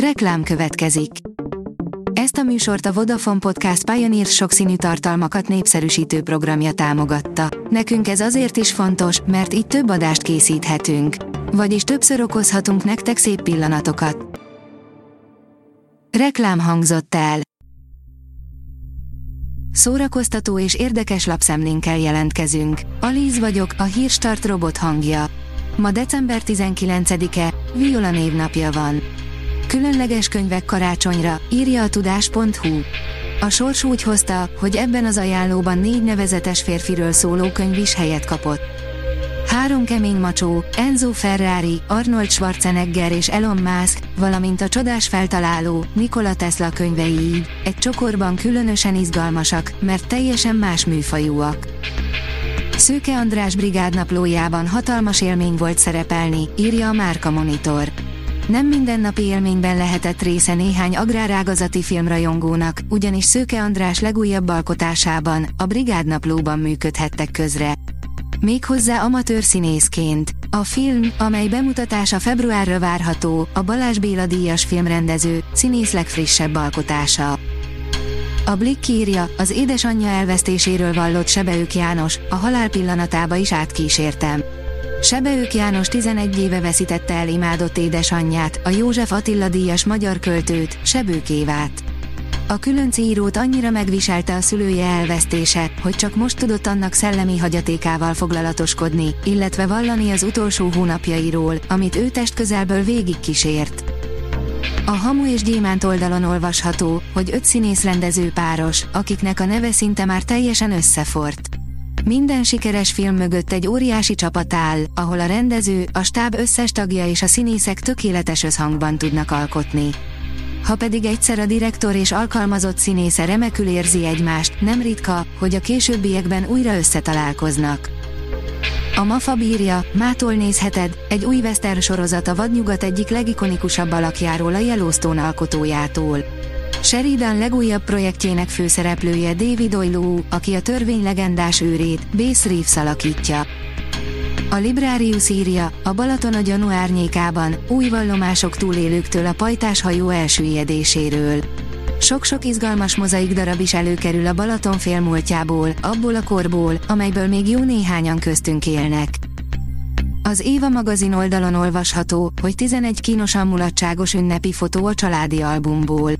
Reklám következik. Ezt a műsort a Vodafone Podcast Pioneer sokszínű tartalmakat népszerűsítő programja támogatta. Nekünk ez azért is fontos, mert így több adást készíthetünk. Vagyis többször okozhatunk nektek szép pillanatokat. Reklám hangzott el. Szórakoztató és érdekes lapszemlénkkel jelentkezünk. Alíz vagyok, a hírstart robot hangja. Ma december 19-e, Viola névnapja van. Különleges könyvek karácsonyra, írja a tudás.hu. A sors úgy hozta, hogy ebben az ajánlóban négy nevezetes férfiről szóló könyv is helyet kapott. Három kemény macsó, Enzo Ferrari, Arnold Schwarzenegger és Elon Musk, valamint a csodás feltaláló, Nikola Tesla könyvei így, egy csokorban különösen izgalmasak, mert teljesen más műfajúak. Szőke András brigádnaplójában hatalmas élmény volt szerepelni, írja a Márka Monitor. Nem mindennapi élményben lehetett része néhány agrárágazati filmrajongónak, ugyanis Szőke András legújabb alkotásában, a Brigádnaplóban működhettek közre. Méghozzá amatőr színészként. A film, amely bemutatása februárra várható, a Balázs Béla díjas filmrendező, színész legfrissebb alkotása. A Blick írja, az édesanyja elvesztéséről vallott Sebeők János, a halál pillanatába is átkísértem. Sebeők János 11 éve veszítette el imádott édesanyját, a József Attila díjas magyar költőt, Sebők Évát. A különc írót annyira megviselte a szülője elvesztése, hogy csak most tudott annak szellemi hagyatékával foglalatoskodni, illetve vallani az utolsó hónapjairól, amit ő test közelből végig kísért. A Hamu és Gyémánt oldalon olvasható, hogy öt színész rendező páros, akiknek a neve szinte már teljesen összefort. Minden sikeres film mögött egy óriási csapat áll, ahol a rendező, a stáb összes tagja és a színészek tökéletes összhangban tudnak alkotni. Ha pedig egyszer a direktor és alkalmazott színésze remekül érzi egymást, nem ritka, hogy a későbbiekben újra összetalálkoznak. A Mafa bírja, mától nézheted, egy új western sorozat a vadnyugat egyik legikonikusabb alakjáról a Yellowstone alkotójától. Sheridan legújabb projektjének főszereplője David Oilou, aki a törvény legendás őrét, Base Reeves alakítja. A Librarius írja, a Balaton a gyanú árnyékában, új vallomások túlélőktől a pajtás hajó elsüllyedéséről. Sok-sok izgalmas mozaik darab is előkerül a Balaton félmúltjából, abból a korból, amelyből még jó néhányan köztünk élnek. Az Éva magazin oldalon olvasható, hogy 11 kínosan mulatságos ünnepi fotó a családi albumból.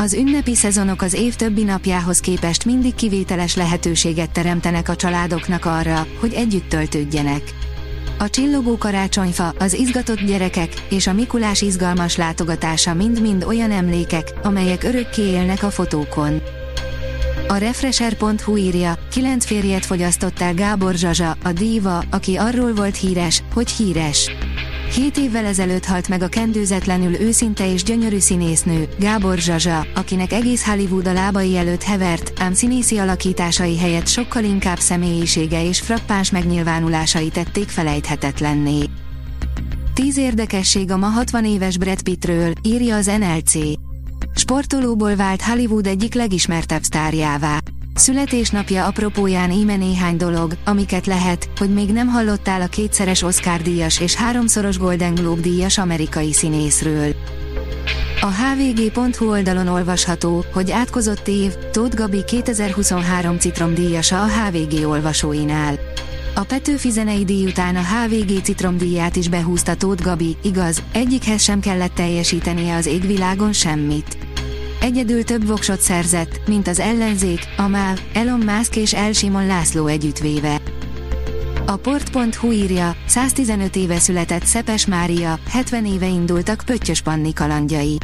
Az ünnepi szezonok az év többi napjához képest mindig kivételes lehetőséget teremtenek a családoknak arra, hogy együtt töltődjenek. A csillogó karácsonyfa, az izgatott gyerekek és a Mikulás izgalmas látogatása mind-mind olyan emlékek, amelyek örökké élnek a fotókon. A Refresher.hu írja, kilenc férjet fogyasztott el Gábor Zsazsa, a díva, aki arról volt híres, hogy híres. Hét évvel ezelőtt halt meg a kendőzetlenül őszinte és gyönyörű színésznő, Gábor Zsazsa, akinek egész Hollywood a lábai előtt hevert, ám színészi alakításai helyett sokkal inkább személyisége és frappáns megnyilvánulásai tették felejthetetlenné. Tíz érdekesség a ma 60 éves Brad Pittről, írja az NLC. Sportolóból vált Hollywood egyik legismertebb sztárjává. Születésnapja apropóján íme néhány dolog, amiket lehet, hogy még nem hallottál a kétszeres Oscar díjas és háromszoros Golden Globe díjas amerikai színészről. A hvg.hu oldalon olvasható, hogy átkozott év, Tóth Gabi 2023 citromdíjasa a HVG olvasóinál. A Petőfi zenei díj után a HVG citromdíját is behúzta Tóth Gabi, igaz, egyikhez sem kellett teljesítenie az égvilágon semmit. Egyedül több voksot szerzett, mint az ellenzék, a MÁV, Elon Musk és El Simon László együttvéve. A port.hu írja, 115 éve született Szepes Mária, 70 éve indultak Pöttyös Panni kalandjai.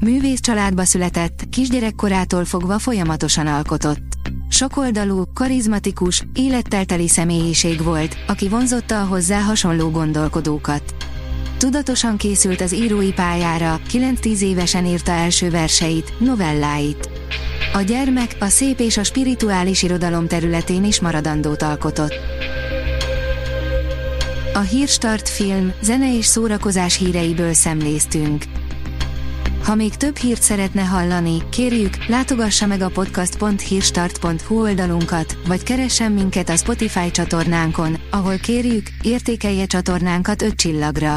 Művész családba született, kisgyerekkorától fogva folyamatosan alkotott. Sokoldalú, karizmatikus, élettelteli személyiség volt, aki vonzotta a hozzá hasonló gondolkodókat. Tudatosan készült az írói pályára, 9-10 évesen írta első verseit, novelláit. A gyermek, a szép és a spirituális irodalom területén is maradandót alkotott. A Hírstart film, zene és szórakozás híreiből szemléztünk. Ha még több hírt szeretne hallani, kérjük, látogassa meg a podcast.hírstart.hu oldalunkat, vagy keressen minket a Spotify csatornánkon, ahol kérjük, értékelje csatornánkat 5 csillagra.